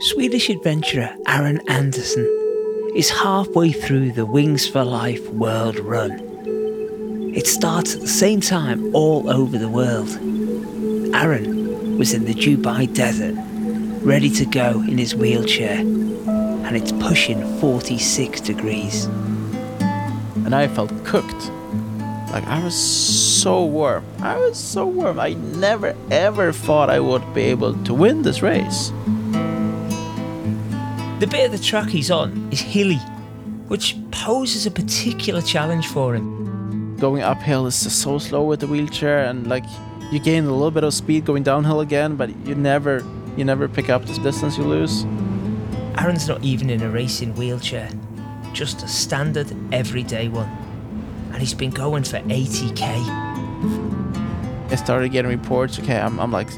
Swedish adventurer Aaron Anderson is halfway through the Wings for Life World Run. It starts at the same time all over the world. Aaron was in the Dubai desert, ready to go in his wheelchair, and it's pushing 46 degrees. And I felt cooked. Like I was so warm. I was so warm. I never ever thought I would be able to win this race. The bit of the track he's on is hilly, which poses a particular challenge for him. Going uphill is so slow with the wheelchair, and like you gain a little bit of speed going downhill again, but you never you never pick up the distance you lose. Aaron's not even in a racing wheelchair, just a standard everyday one. And he's been going for 80k. I started getting reports, okay, I'm, I'm like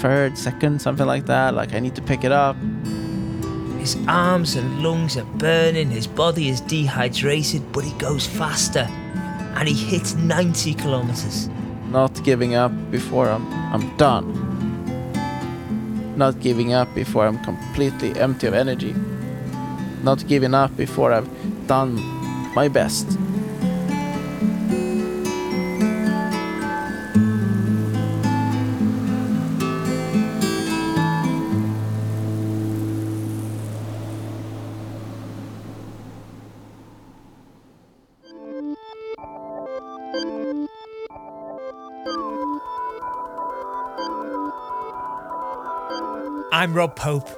third, second, something like that. Like I need to pick it up. His arms and lungs are burning, his body is dehydrated, but he goes faster. And he hits 90 kilometers. Not giving up before I'm I'm done. Not giving up before I'm completely empty of energy. Not giving up before I've done my best. Rob Pope.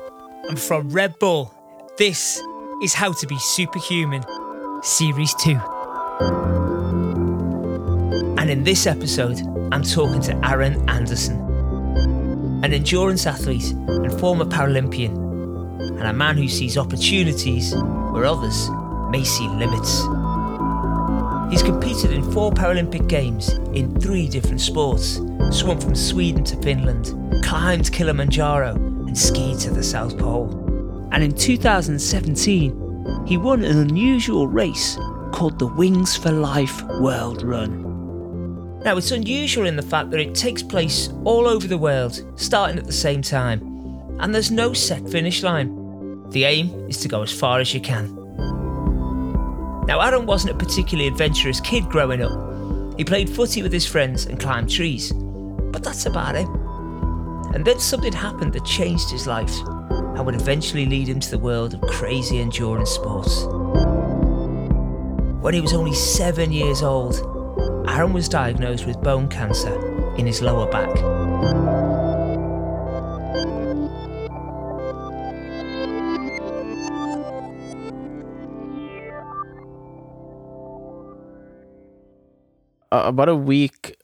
I'm from Red Bull. This is How to Be Superhuman, Series 2. And in this episode, I'm talking to Aaron Anderson, an endurance athlete and former Paralympian, and a man who sees opportunities where others may see limits. He's competed in four Paralympic Games in three different sports, swum from Sweden to Finland, climbed Kilimanjaro, and skied to the South Pole. And in 2017, he won an unusual race called the Wings for Life World Run. Now, it's unusual in the fact that it takes place all over the world, starting at the same time, and there's no set finish line. The aim is to go as far as you can. Now, Aron wasn't a particularly adventurous kid growing up. He played footy with his friends and climbed trees, but that's about it. And then something happened that changed his life and would eventually lead him to the world of crazy endurance sports. When he was only seven years old, Aaron was diagnosed with bone cancer in his lower back. About a week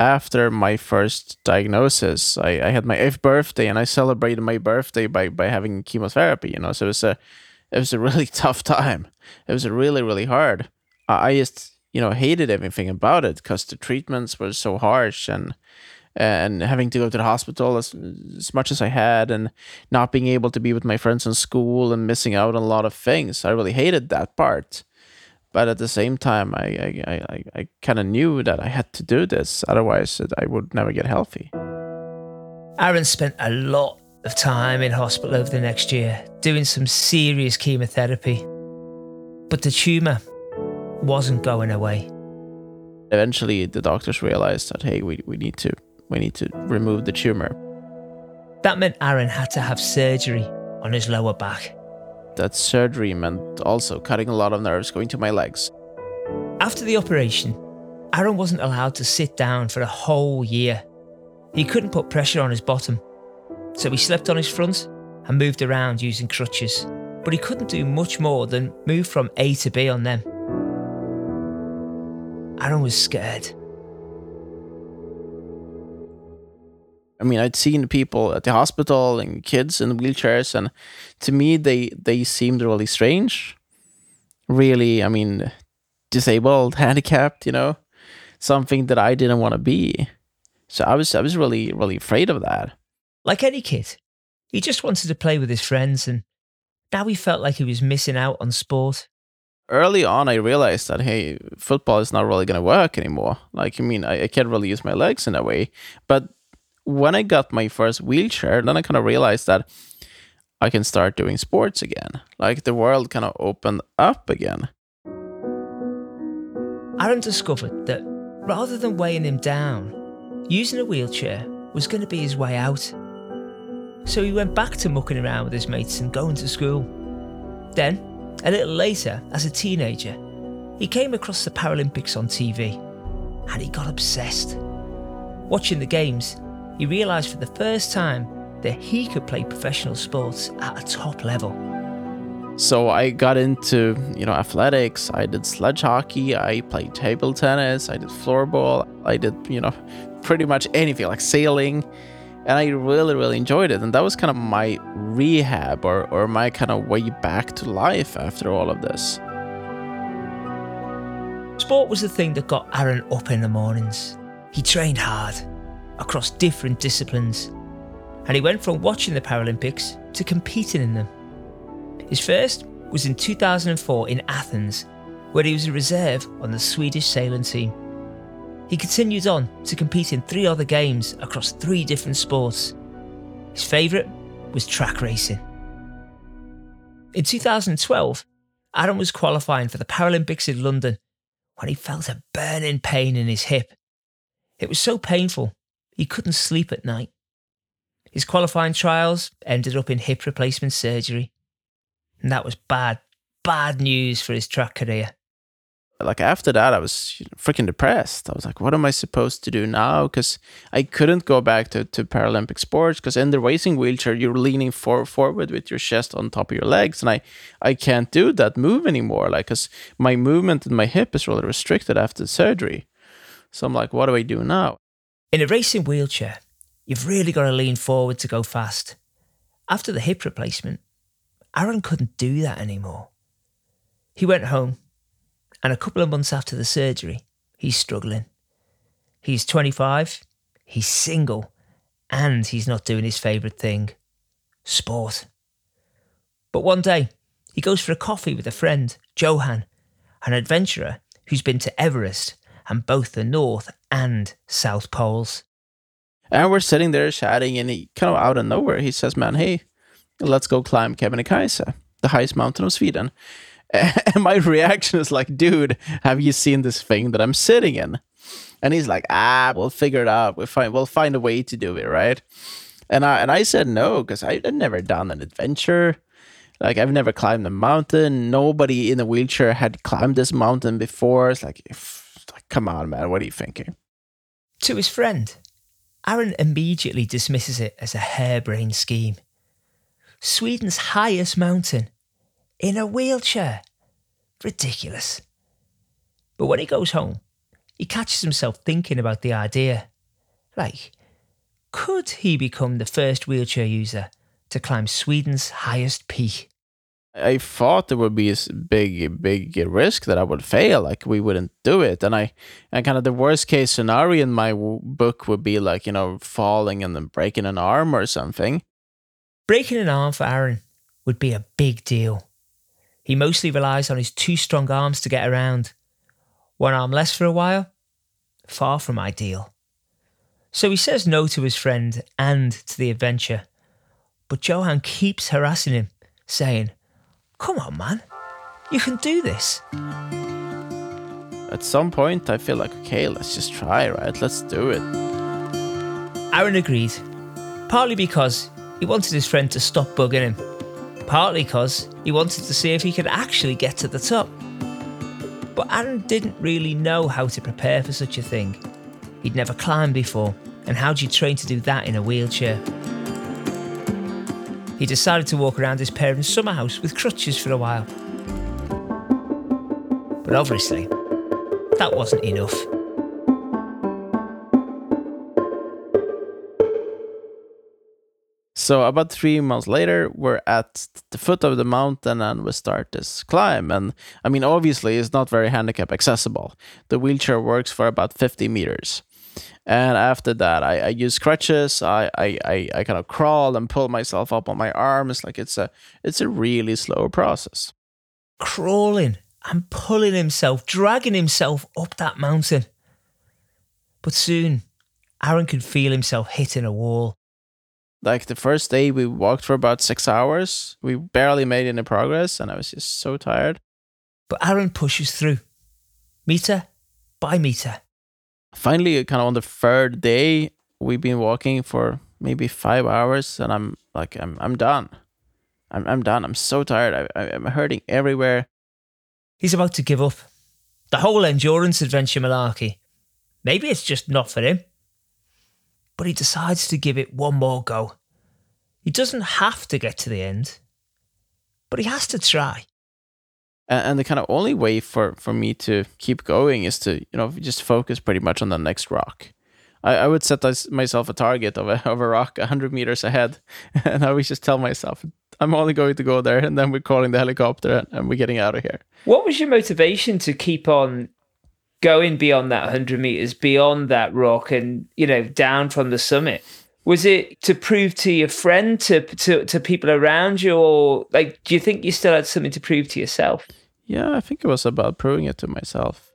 after my first diagnosis, I, I had my eighth birthday and I celebrated my birthday by, by having chemotherapy, you know. So it was a it was a really tough time. It was really, really hard. I, I just, you know, hated everything about it because the treatments were so harsh and and having to go to the hospital as, as much as I had and not being able to be with my friends in school and missing out on a lot of things. I really hated that part but at the same time i i i, I kind of knew that i had to do this otherwise i would never get healthy. Aaron spent a lot of time in hospital over the next year doing some serious chemotherapy. But the tumor wasn't going away. Eventually the doctors realized that hey we, we need to we need to remove the tumor that meant Aaron had to have surgery on his lower back that surgery meant also cutting a lot of nerves going to my legs. After the operation, Aaron wasn't allowed to sit down for a whole year. He couldn't put pressure on his bottom, so he slept on his front and moved around using crutches. But he couldn't do much more than move from A to B on them. Aaron was scared. I mean, I'd seen people at the hospital and kids in wheelchairs, and to me, they they seemed really strange. Really, I mean, disabled, handicapped, you know, something that I didn't want to be. So I was I was really really afraid of that. Like any kid, he just wanted to play with his friends, and now he felt like he was missing out on sport. Early on, I realized that hey, football is not really going to work anymore. Like, I mean, I, I can't really use my legs in a way, but when I got my first wheelchair, then I kind of realized that I can start doing sports again. Like the world kind of opened up again. Aaron discovered that rather than weighing him down, using a wheelchair was going to be his way out. So he went back to mucking around with his mates and going to school. Then, a little later, as a teenager, he came across the Paralympics on TV and he got obsessed. Watching the games, he realised for the first time that he could play professional sports at a top level. So I got into, you know, athletics. I did sledge hockey. I played table tennis. I did floorball. I did, you know, pretty much anything like sailing. And I really, really enjoyed it. And that was kind of my rehab or, or my kind of way back to life after all of this. Sport was the thing that got Aaron up in the mornings. He trained hard across different disciplines. And he went from watching the Paralympics to competing in them. His first was in 2004 in Athens, where he was a reserve on the Swedish sailing team. He continued on to compete in three other games across three different sports. His favourite was track racing. In 2012, Aron was qualifying for the Paralympics in London when he felt a burning pain in his hip. It was so painful, he couldn't sleep at night. His qualifying trials ended up in hip replacement surgery. And that was bad, bad news for his track career. Like after that, I was freaking depressed. I was like, what am I supposed to do now? Because I couldn't go back to, to Paralympic sports because in the racing wheelchair, you're leaning for, forward with your chest on top of your legs. And I, I can't do that move anymore. Like, because my movement in my hip is really restricted after surgery. So I'm like, what do I do now? In a racing wheelchair, you've really got to lean forward to go fast. After the hip replacement, Aaron couldn't do that anymore. He went home, and a couple of months after the surgery, he's struggling. He's 25, he's single, and he's not doing his favourite thing sport. But one day, he goes for a coffee with a friend, Johan, an adventurer who's been to Everest and both the North and South Poles. And we're sitting there chatting, and he kind of out of nowhere, he says, Man, hey, let's go climb Kebnekaise, the highest mountain of Sweden. And my reaction is like, dude, have you seen this thing that I'm sitting in? And he's like, ah, we'll figure it out. We'll find we'll find a way to do it, right? And I and I said no, because I'd never done an adventure. Like I've never climbed a mountain. Nobody in a wheelchair had climbed this mountain before. It's like, if, come on, man, what are you thinking? To his friend, Aaron immediately dismisses it as a harebrained scheme. Sweden's highest mountain, in a wheelchair. Ridiculous. But when he goes home, he catches himself thinking about the idea. Like, could he become the first wheelchair user to climb Sweden's highest peak? I thought there would be a big, big risk that I would fail. Like we wouldn't do it, and I, and kind of the worst case scenario in my book would be like you know falling and then breaking an arm or something. Breaking an arm for Aaron would be a big deal. He mostly relies on his two strong arms to get around. One arm less for a while? Far from ideal. So he says no to his friend and to the adventure. But Johan keeps harassing him, saying, Come on, man, you can do this. At some point, I feel like, okay, let's just try, right? Let's do it. Aaron agreed, partly because he wanted his friend to stop bugging him, partly because he wanted to see if he could actually get to the top. But Aaron didn't really know how to prepare for such a thing. He'd never climbed before, and how do you train to do that in a wheelchair? He decided to walk around his parents' summer house with crutches for a while. But obviously, that wasn't enough. So about three months later, we're at the foot of the mountain and we start this climb. And I mean, obviously, it's not very handicap accessible. The wheelchair works for about 50 meters. And after that, I, I use crutches. I, I, I, I kind of crawl and pull myself up on my arms. Like it's a it's a really slow process. Crawling and pulling himself, dragging himself up that mountain. But soon, Aaron could feel himself hitting a wall. Like the first day, we walked for about six hours. We barely made any progress, and I was just so tired. But Aaron pushes through, meter by meter. Finally, kind of on the third day, we've been walking for maybe five hours, and I'm like, I'm, I'm done. I'm, I'm done. I'm so tired. I, I'm hurting everywhere. He's about to give up. The whole endurance adventure malarkey. Maybe it's just not for him. But he decides to give it one more go. He doesn't have to get to the end, but he has to try. And, the kind of only way for, for me to keep going is to, you know, just focus pretty much on the next rock. I, I would set myself a target of a, of a rock 100 meters ahead. And I would just tell myself, I'm only going to go there. And then we're calling the helicopter and, and we're getting out of here. What was your motivation to keep on going beyond that 100 meters, beyond that rock, and, you know, down from the summit? Was it to prove to your friend, to, to, to people around you, or like, do you think you still had something to prove to yourself? Yeah, I think it was about proving it to myself.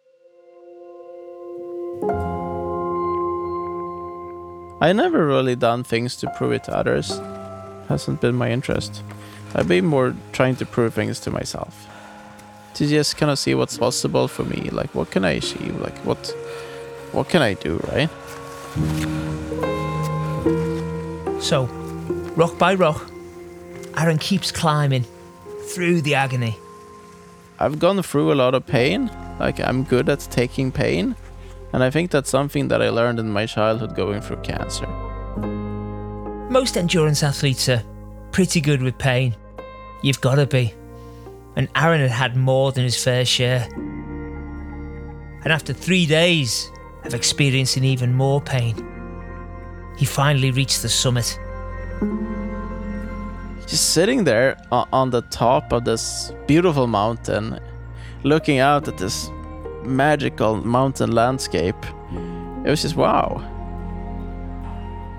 I never really done things to prove it to others. Hasn't been my interest. I've been more trying to prove things to myself. To just kind of see what's possible for me. Like what can I achieve? Like what what can I do, right? So, rock by rock, Aaron keeps climbing through the agony. I've gone through a lot of pain. Like I'm good at taking pain. And I think that's something that I learned in my childhood going through cancer. Most endurance athletes are pretty good with pain. You've got to be. And Aaron had had more than his fair share. And after three days of experiencing even more pain, he finally reached the summit. Just sitting there on the top of this beautiful mountain, looking out at this magical mountain landscape. It was just wow.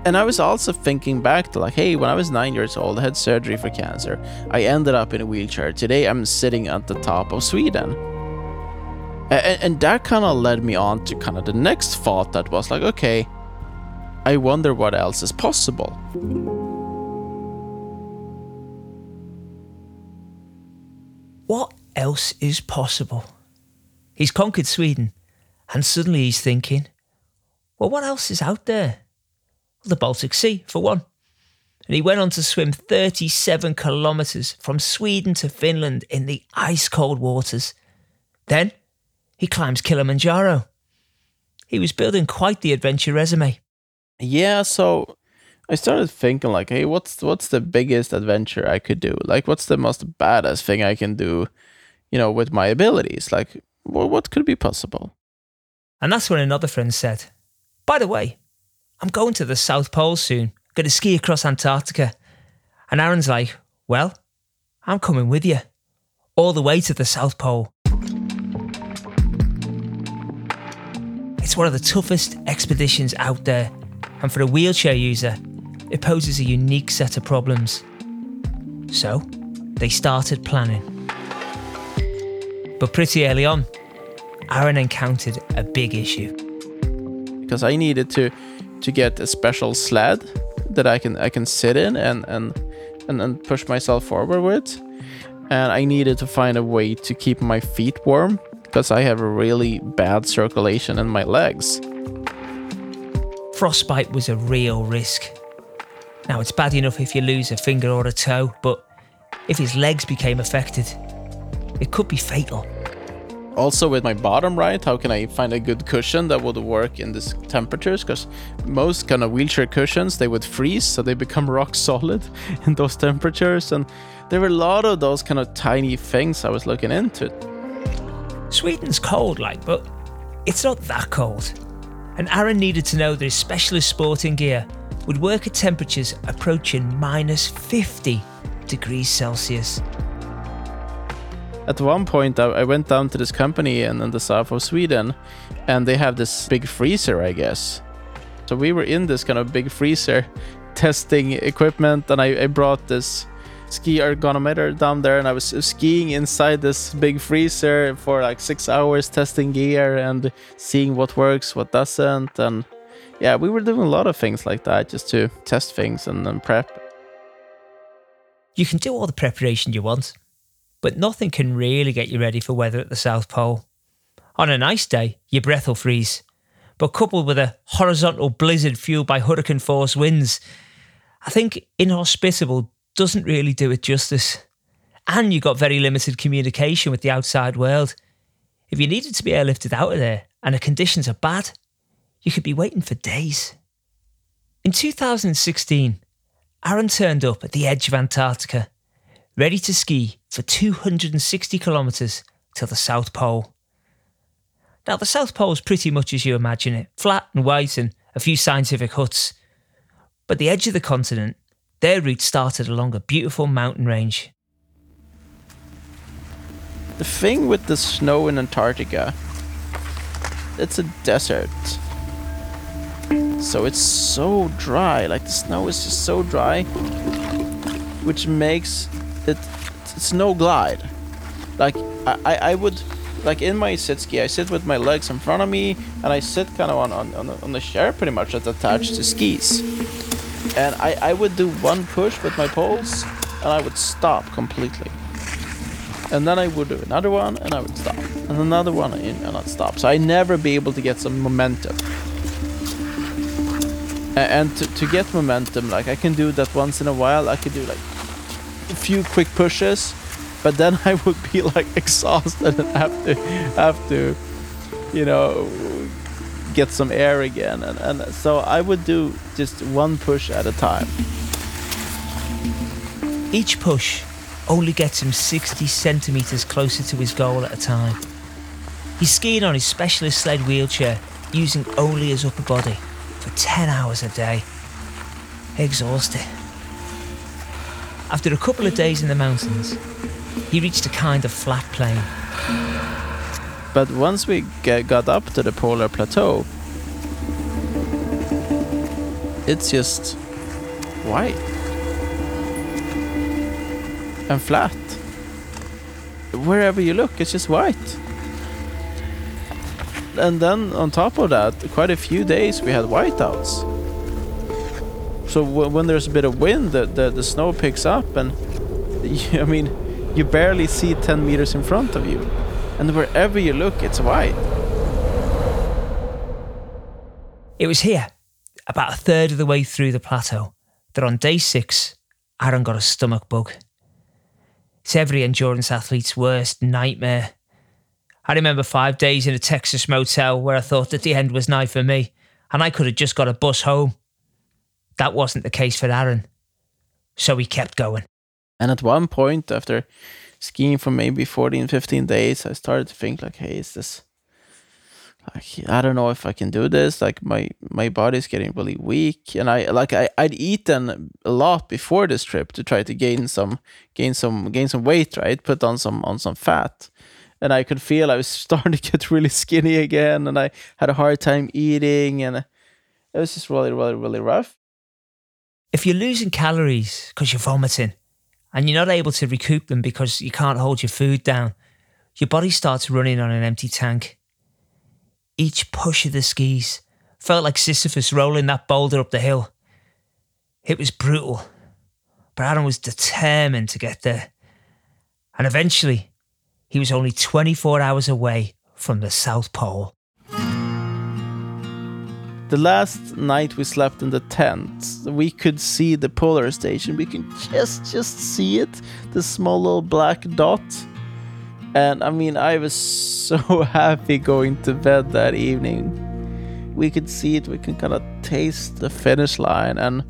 And I was also thinking back to like, hey, when I was nine years old, I had surgery for cancer. I ended up in a wheelchair. Today I'm sitting at the top of Sweden. And, and that kind of led me on to kind of the next thought that was like, okay, I wonder what else is possible. What else is possible? He's conquered Sweden, and suddenly he's thinking, well, what else is out there? Well, the Baltic Sea, for one. And he went on to swim 37 kilometres from Sweden to Finland in the ice cold waters. Then he climbs Kilimanjaro. He was building quite the adventure resume. Yeah, so I started thinking like, hey, what's what's the biggest adventure I could do? Like what's the most badass thing I can do, you know, with my abilities? Like what could be possible? And that's when another friend said, By the way, I'm going to the South Pole soon. Going to ski across Antarctica. And Aaron's like, Well, I'm coming with you. All the way to the South Pole. It's one of the toughest expeditions out there, and for a wheelchair user, it poses a unique set of problems. So, they started planning. But pretty early on, Aaron encountered a big issue. Because I needed to to get a special sled that I can I can sit in and and and, and push myself forward with. And I needed to find a way to keep my feet warm because I have a really bad circulation in my legs. Frostbite was a real risk. Now, it's bad enough if you lose a finger or a toe, but if his legs became affected, it could be fatal. Also, with my bottom right, how can I find a good cushion that would work in these temperatures? Because most kind of wheelchair cushions they would freeze, so they become rock solid in those temperatures. And there were a lot of those kind of tiny things I was looking into. Sweden's cold, like, but it's not that cold. And Aaron needed to know that his specialist sporting gear would work at temperatures approaching minus 50 degrees Celsius. At one point, I, went down to this company in, in the south of Sweden, and they have this big freezer, I guess. So we were in this kind of big freezer testing equipment, and I, I brought this ski ergometer down there, and I was skiing inside this big freezer for like six hours, testing gear and seeing what works, what doesn't, and yeah, we were doing a lot of things like that just to test things and then prep. You can do all the preparation you want, but nothing can really get you ready for weather at the South Pole. On a nice day, your breath will freeze, but coupled with a horizontal blizzard fueled by hurricane force winds, I think inhospitable doesn't really do it justice. And you got very limited communication with the outside world. If you needed to be airlifted out of there and the conditions are bad, you could be waiting for days. In 2016, Aaron turned up at the edge of Antarctica, ready to ski for 260 kilometres to the South Pole. Now, the South Pole is pretty much as you imagine it flat and white and a few scientific huts. But the edge of the continent, their route started along a beautiful mountain range. The thing with the snow in Antarctica, it's a desert. So it's so dry, like the snow is just so dry, which makes it snow glide. Like I, I, I would like in my sit ski, I sit with my legs in front of me, and I sit kind of on on on the, on the chair pretty much that's attached to skis. And I I would do one push with my poles, and I would stop completely. And then I would do another one, and I would stop, and another one, and I'd stop. So I never be able to get some momentum. And to, to get momentum, like I can do that once in a while. I could do like a few quick pushes, but then I would be like exhausted and have to have to, you know, get some air again. And, and so I would do just one push at a time. Each push only gets him 60 centimetres closer to his goal at a time. He's skiing on his specialist sled wheelchair using only his upper body for 10 hours a day. Exhausted. After a couple of days in the mountains, he reached a kind of flat plain. But once we got up to the polar plateau, it's just white and flat. Wherever you look, it's just white and then on top of that, quite a few days we had whiteouts. So when there's a bit of wind, the, the, the snow picks up, and I mean, you barely see 10 meters in front of you, and wherever you look, it's white. It was here, about a third of the way through the plateau, that on day six, Aaron got a stomach bug. It's every endurance athlete's worst nightmare I remember five days in a Texas motel where I thought that the end was nigh for me and I could have just got a bus home. That wasn't the case for Aaron. So he kept going. And at one point, after skiing for maybe 14, 15 days, I started to think like, hey, is this like I don't know if I can do this. Like my my body's getting really weak, and I like I I'd eaten a lot before this trip to try to gain some gain some gain some weight, right? Put on some on some fat, and I could feel I was starting to get really skinny again, and I had a hard time eating, and it was just really, really, really rough. If you're losing calories because you're vomiting, and you're not able to recoup them because you can't hold your food down, your body starts running on an empty tank. Each push of the skis felt like Sisyphus rolling that boulder up the hill. It was brutal, but Aron was determined to get there. And eventually, he was only 24 hours away from the South Pole. The last night we slept in the tent, we could see the polar station. We can just just see it, the small little black dot. And I mean, I was so happy going to bed that evening. We could see it, we can kind of taste the finish line and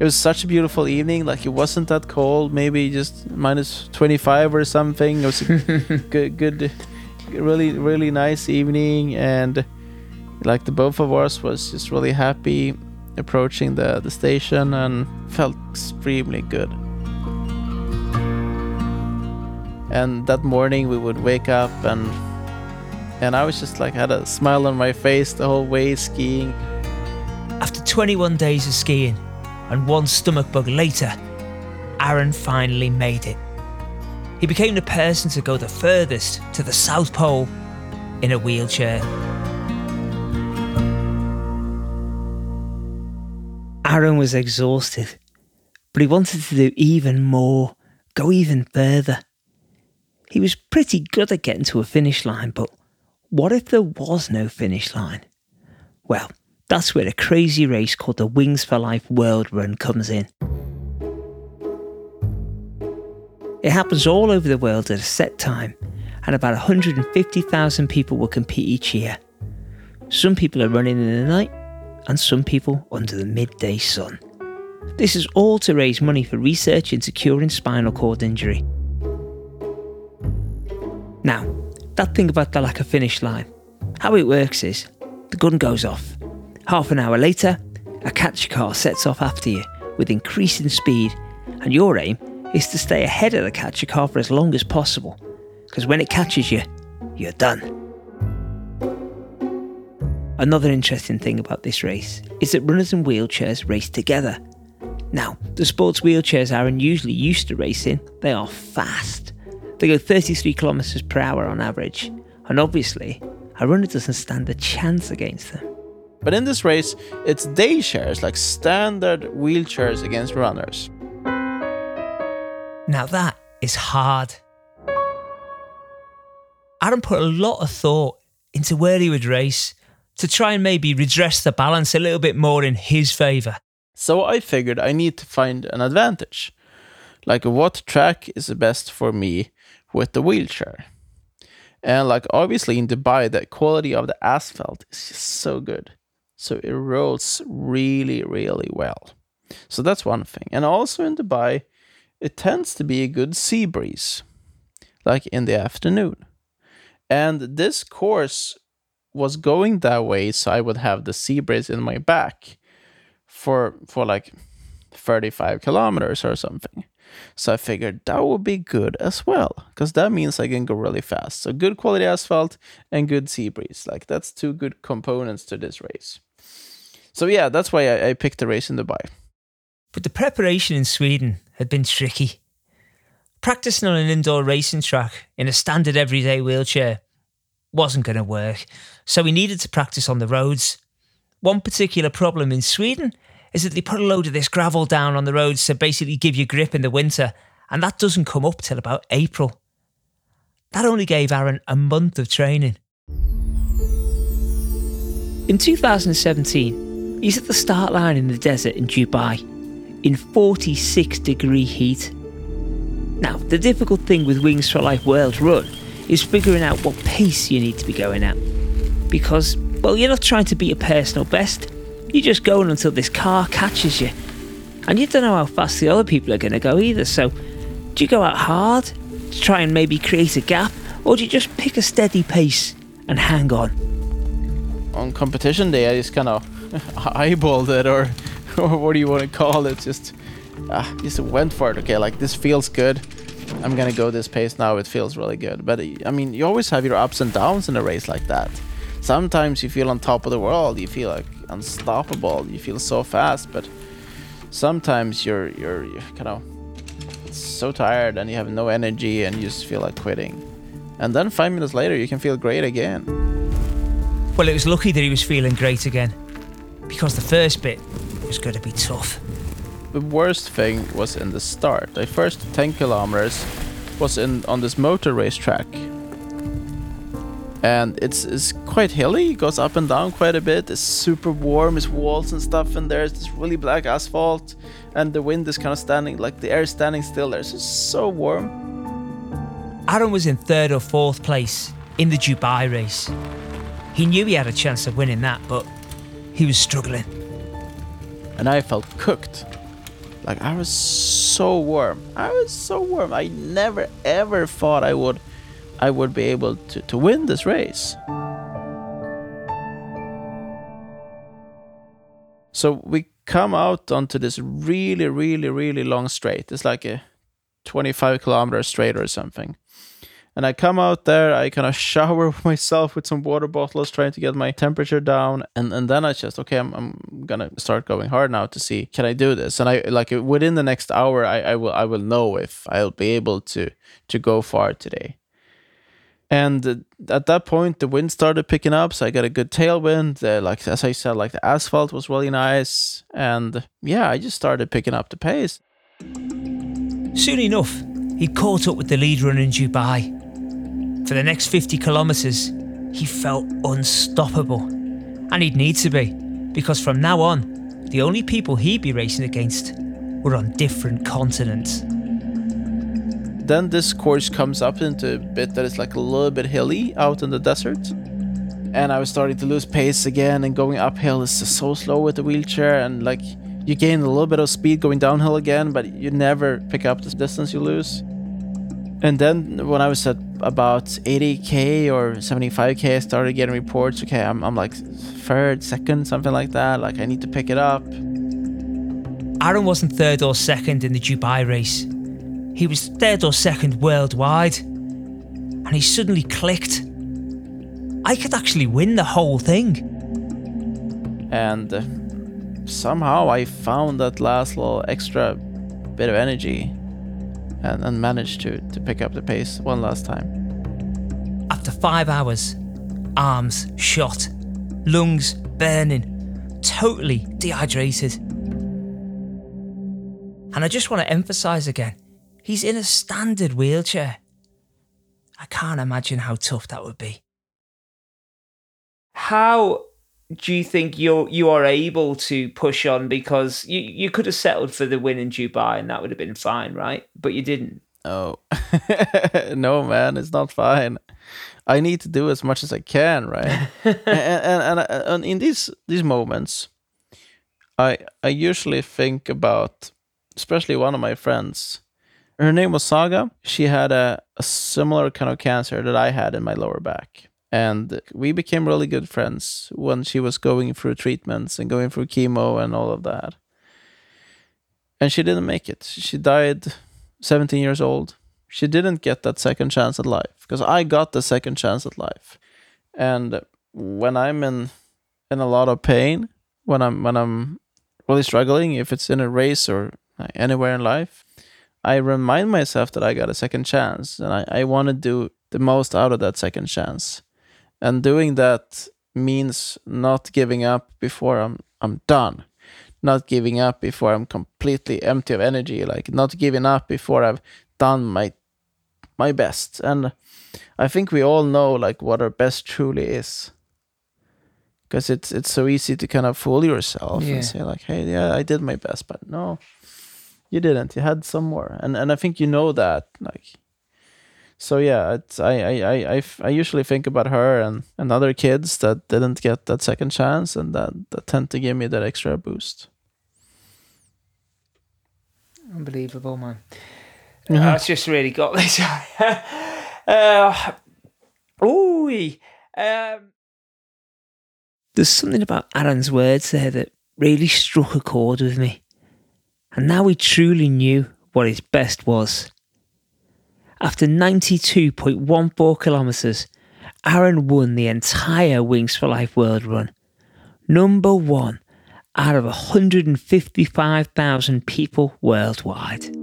it was such a beautiful evening. Like it wasn't that cold, maybe just minus 25 or something. It was a good, good, really, really nice evening, and like the both of us was just really happy approaching the the station and felt extremely good. And that morning we would wake up and and I was just like had a smile on my face the whole way skiing. After 21 days of skiing, and one stomach bug later, Aaron finally made it. He became the person to go the furthest to the South Pole in a wheelchair. Aaron was exhausted, but he wanted to do even more, go even further. He was pretty good at getting to a finish line, but what if there was no finish line? Well, that's where a crazy race called the Wings for Life World Run comes in. It happens all over the world at a set time, and about 150,000 people will compete each year. Some people are running in the night, and some people under the midday sun. This is all to raise money for research into curing spinal cord injury. Now, that thing about the lack of finish line. How it works is the gun goes off. Half an hour later, a catch car sets off after you with increasing speed, and your aim is to stay ahead of the catcher car for as long as possible. Because when it catches you, you're done. Another interesting thing about this race is that runners and wheelchairs race together. Now, the sports wheelchairs Aaron usually used to race in, they are fast. They go 33 kilometers per hour on average, and obviously, a runner doesn't stand a chance against them. But in this race, it's day shares, like standard wheelchairs against runners. Now that is hard. Aron put a lot of thought into where he would race to try and maybe redress the balance a little bit more in his favour. So I figured I need to find an advantage. Like what track is the best for me with the wheelchair? And like obviously in Dubai, the quality of the asphalt is just so good. So it rolls really, really well. So that's one thing. And also in Dubai, it tends to be a good sea breeze, like in the afternoon. And this course was going that way so I would have the sea breeze in my back for for like 35 kilometers or something. So I figured that would be good as well, because that means I can go really fast. So good quality asphalt and good sea breeze. Like that's two good components to this race. So yeah, that's why I, I picked the race in Dubai. But the preparation in Sweden had been tricky. Practicing on an indoor racing track in a standard everyday wheelchair wasn't going to work, so we needed to practice on the roads. One particular problem in Sweden is that they put a load of this gravel down on the roads to basically give you grip in the winter, and that doesn't come up till about April. That only gave Aaron a month of training. In 2017, he's at the start line in the desert in Dubai in 46 degree heat. Now, the difficult thing with Wings for Life World Run is figuring out what pace you need to be going at. Because, well, you're not trying to beat a personal best, you're just going until this car catches you. And you don't know how fast the other people are going to go either, so do you go out hard to try and maybe create a gap, or do you just pick a steady pace and hang on? On competition day, I just kind of eyeballed it, or, or what do you want to call it? Just, uh, just went for it. Okay, like this feels good. I'm gonna go this pace now. It feels really good. But I mean, you always have your ups and downs in a race like that. Sometimes you feel on top of the world. You feel like unstoppable. You feel so fast. But sometimes you're you're, you're kind of so tired and you have no energy and you just feel like quitting. And then five minutes later, you can feel great again. Well, it was lucky that he was feeling great again, because the first bit was going to be tough the worst thing was in the start. The first 10 kilometers was in on this motor race track. And it's, it's quite hilly, it goes up and down quite a bit. It's super warm, it's walls and stuff in there. It's this really black asphalt, and the wind is kind of standing, like the air is standing still there. It's just so warm. Aaron was in third or fourth place in the Dubai race. He knew he had a chance of winning that, but he was struggling. And I felt cooked. Like I was so warm. I was so warm. I never ever thought I would I would be able to, to win this race. So we come out onto this really, really, really long straight. It's like a 25 kilometer straight or something. And I come out there, I kind of shower myself with some water bottles, trying to get my temperature down. And, and then I just, okay, I'm, I'm gonna start going hard now to see, can I do this? And I like within the next hour, I, I will, I will know if I'll be able to, to go far today. And at that point, the wind started picking up, so I got a good tailwind. Uh, like as I said, like the asphalt was really nice, and yeah, I just started picking up the pace. Soon enough, he caught up with the lead runner in Dubai. For the next 50 kilometres, he felt unstoppable. And he'd need to be, because from now on, the only people he'd be racing against were on different continents. Then this course comes up into a bit that is like a little bit hilly out in the desert. And I was starting to lose pace again, and going uphill is so slow with the wheelchair, and like you gain a little bit of speed going downhill again, but you never pick up the distance you lose. And then when I was at about 80k or 75k, I started getting reports. Okay, I'm, I'm like third, second, something like that. Like I need to pick it up. Aaron wasn't third or second in the Dubai race. He was third or second worldwide. And he suddenly clicked. I could actually win the whole thing. And uh, somehow I found that last little extra bit of energy and, and managed to, to pick up the pace one last time. After five hours, arms shot, lungs burning, totally dehydrated. And I just want to emphasize again he's in a standard wheelchair. I can't imagine how tough that would be. How do you think you're you are able to push on because you, you could have settled for the win in Dubai and that would have been fine, right? But you didn't. Oh no, man, it's not fine. I need to do as much as I can, right? and, and, and uh, and in these these moments, I I usually think about, especially one of my friends. Her name was Saga. She had a, a similar kind of cancer that I had in my lower back and we became really good friends when she was going through treatments and going through chemo and all of that. And she didn't make it. She died 17 years old. She didn't get that second chance at life because i got the second chance at life. And when i'm in in a lot of pain when i'm when i'm really struggling if it's in a race or anywhere in life i remind myself that i got a second chance and i, I want to do the most out of that second chance and doing that means not giving up before I'm I'm done. Not giving up before I'm completely empty of energy, like not giving up before I've done my my best. And I think we all know like what our best truly is. Because it's it's so easy to kind of fool yourself Yeah. and say like, hey, yeah, I did my best, but no, you didn't. You had some more. And and I think you know that. Like so yeah, it's I, I, I, I, f- I usually think about her and, and other kids that didn't get that second chance and that, that tend to give me that extra boost. Unbelievable, man. Mhm. That's just really got this. uh, ooh, um, There's something about Aaron's words there that really struck a chord with me. And now he truly knew what his best was. After 92.14 kilometres, Aaron won the entire Wings for Life World Run. Number one out of 155,000 people worldwide.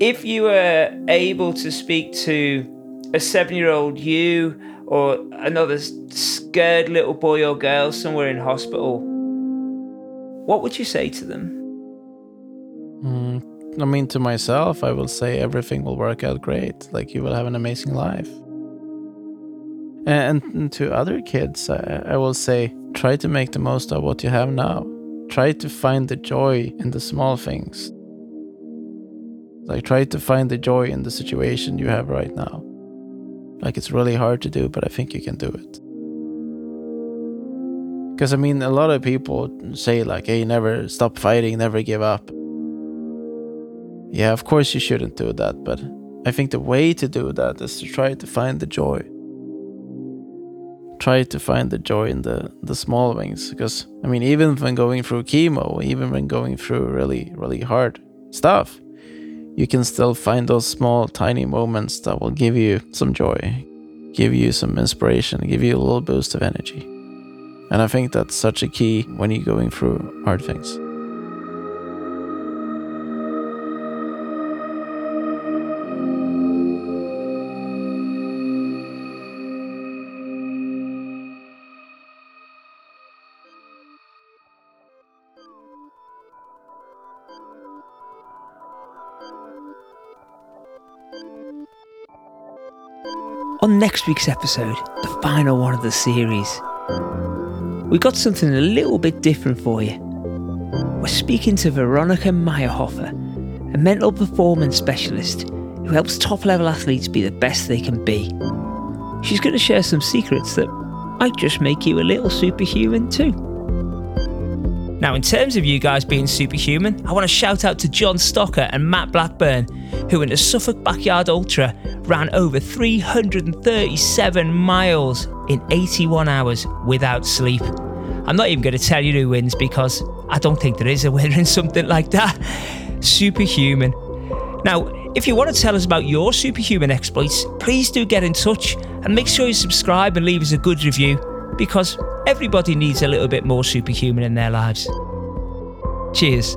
if you were able to speak to a seven-year-old you or another scared little boy or girl somewhere in hospital, what would you say to them? Mm, I mean, to myself, I will say everything will work out great. Like you will have an amazing life. And, to other kids, I will say try to make the most of what you have now. Try to find the joy in the small things. Like try to find the joy in the situation you have right now. Like it's really hard to do, but I think you can do it. Because I mean, a lot of people say like, "Hey, never stop fighting, never give up." Yeah, of course you shouldn't do that, but I think the way to do that is to try to find the joy. Try to find the joy in the the small things, because I mean, even when going through chemo, even when going through really really hard stuff, you can still find those small tiny moments that will give you some joy, give you some inspiration, give you a little boost of energy. And I think that's such a key when you're going through hard things. On next week's episode, the final one of the series, we've got something a little bit different for you. We're speaking to Veronica Meyerhofer, a mental performance specialist who helps top level athletes be the best they can be. She's going to share some secrets that might just make you a little superhuman too. Now, in terms of you guys being superhuman, I want to shout out to John Stocker and Matt Blackburn, who in the Suffolk Backyard Ultra ran over 337 miles in 81 hours without sleep. I'm not even going to tell you who wins because I don't think there is a winner in something like that. Superhuman. Now, if you want to tell us about your superhuman exploits, please do get in touch and make sure you subscribe and leave us a good review because everybody needs a little bit more superhuman in their lives. Cheers.